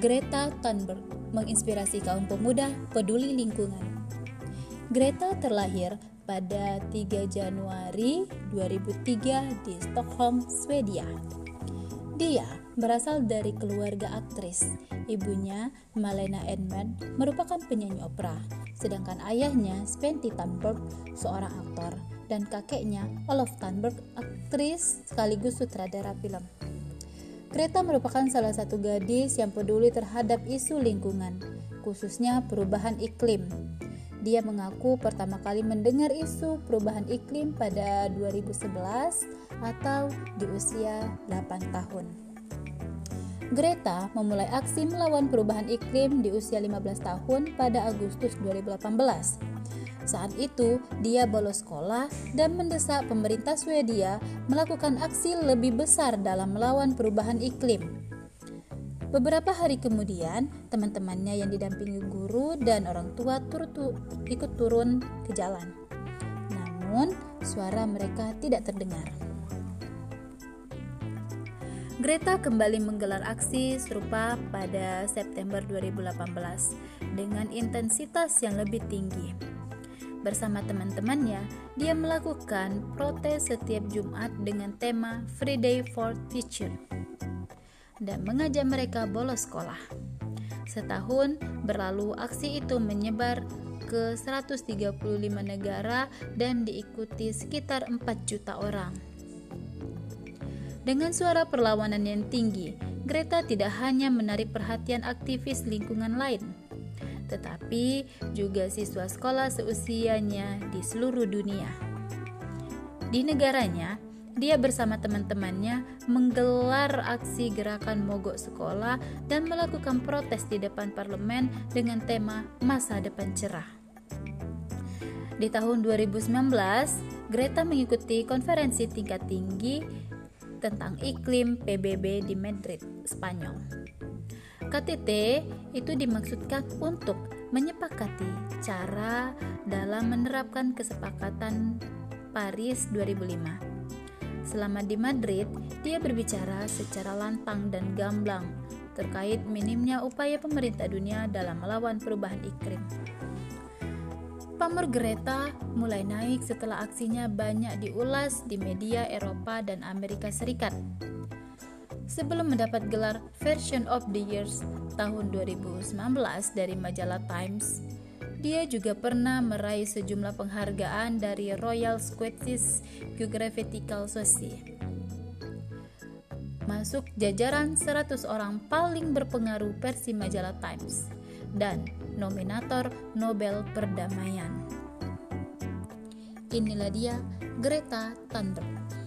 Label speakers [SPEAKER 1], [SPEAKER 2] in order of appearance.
[SPEAKER 1] Greta Thunberg menginspirasi kaum pemuda peduli lingkungan. Greta terlahir pada 3 Januari 2003 di Stockholm, Swedia. Dia berasal dari keluarga aktris. Ibunya, Malena Edman, merupakan penyanyi opera, sedangkan ayahnya, Sventi Thunberg, seorang aktor, dan kakeknya, Olof Thunberg, aktris sekaligus sutradara film. Greta merupakan salah satu gadis yang peduli terhadap isu lingkungan, khususnya perubahan iklim. Dia mengaku pertama kali mendengar isu perubahan iklim pada 2011 atau di usia 8 tahun. Greta memulai aksi melawan perubahan iklim di usia 15 tahun pada Agustus 2018. Saat itu, dia bolos sekolah dan mendesak pemerintah Swedia melakukan aksi lebih besar dalam melawan perubahan iklim. Beberapa hari kemudian, teman-temannya yang didampingi guru dan orang tua turut ikut turun ke jalan. Namun, suara mereka tidak terdengar. Greta kembali menggelar aksi serupa pada September 2018 dengan intensitas yang lebih tinggi. Bersama teman-temannya, dia melakukan protes setiap Jumat dengan tema Free Day for Teacher dan mengajak mereka bolos sekolah. Setahun berlalu, aksi itu menyebar ke 135 negara dan diikuti sekitar 4 juta orang. Dengan suara perlawanan yang tinggi, Greta tidak hanya menarik perhatian aktivis lingkungan lain, tetapi juga siswa sekolah seusianya di seluruh dunia. Di negaranya, dia bersama teman-temannya menggelar aksi gerakan mogok sekolah dan melakukan protes di depan parlemen dengan tema masa depan cerah. Di tahun 2019, Greta mengikuti konferensi tingkat tinggi tentang iklim PBB di Madrid, Spanyol. KTT itu dimaksudkan untuk menyepakati cara dalam menerapkan kesepakatan Paris 2005. Selama di Madrid, dia berbicara secara lantang dan gamblang terkait minimnya upaya pemerintah dunia dalam melawan perubahan iklim. Pamor Greta mulai naik setelah aksinya banyak diulas di media Eropa dan Amerika Serikat sebelum mendapat gelar Version of the Years tahun 2019 dari majalah Times. Dia juga pernah meraih sejumlah penghargaan dari Royal Scottish Geographical Society. Masuk jajaran 100 orang paling berpengaruh versi majalah Times dan nominator Nobel Perdamaian. Inilah dia Greta Thunberg.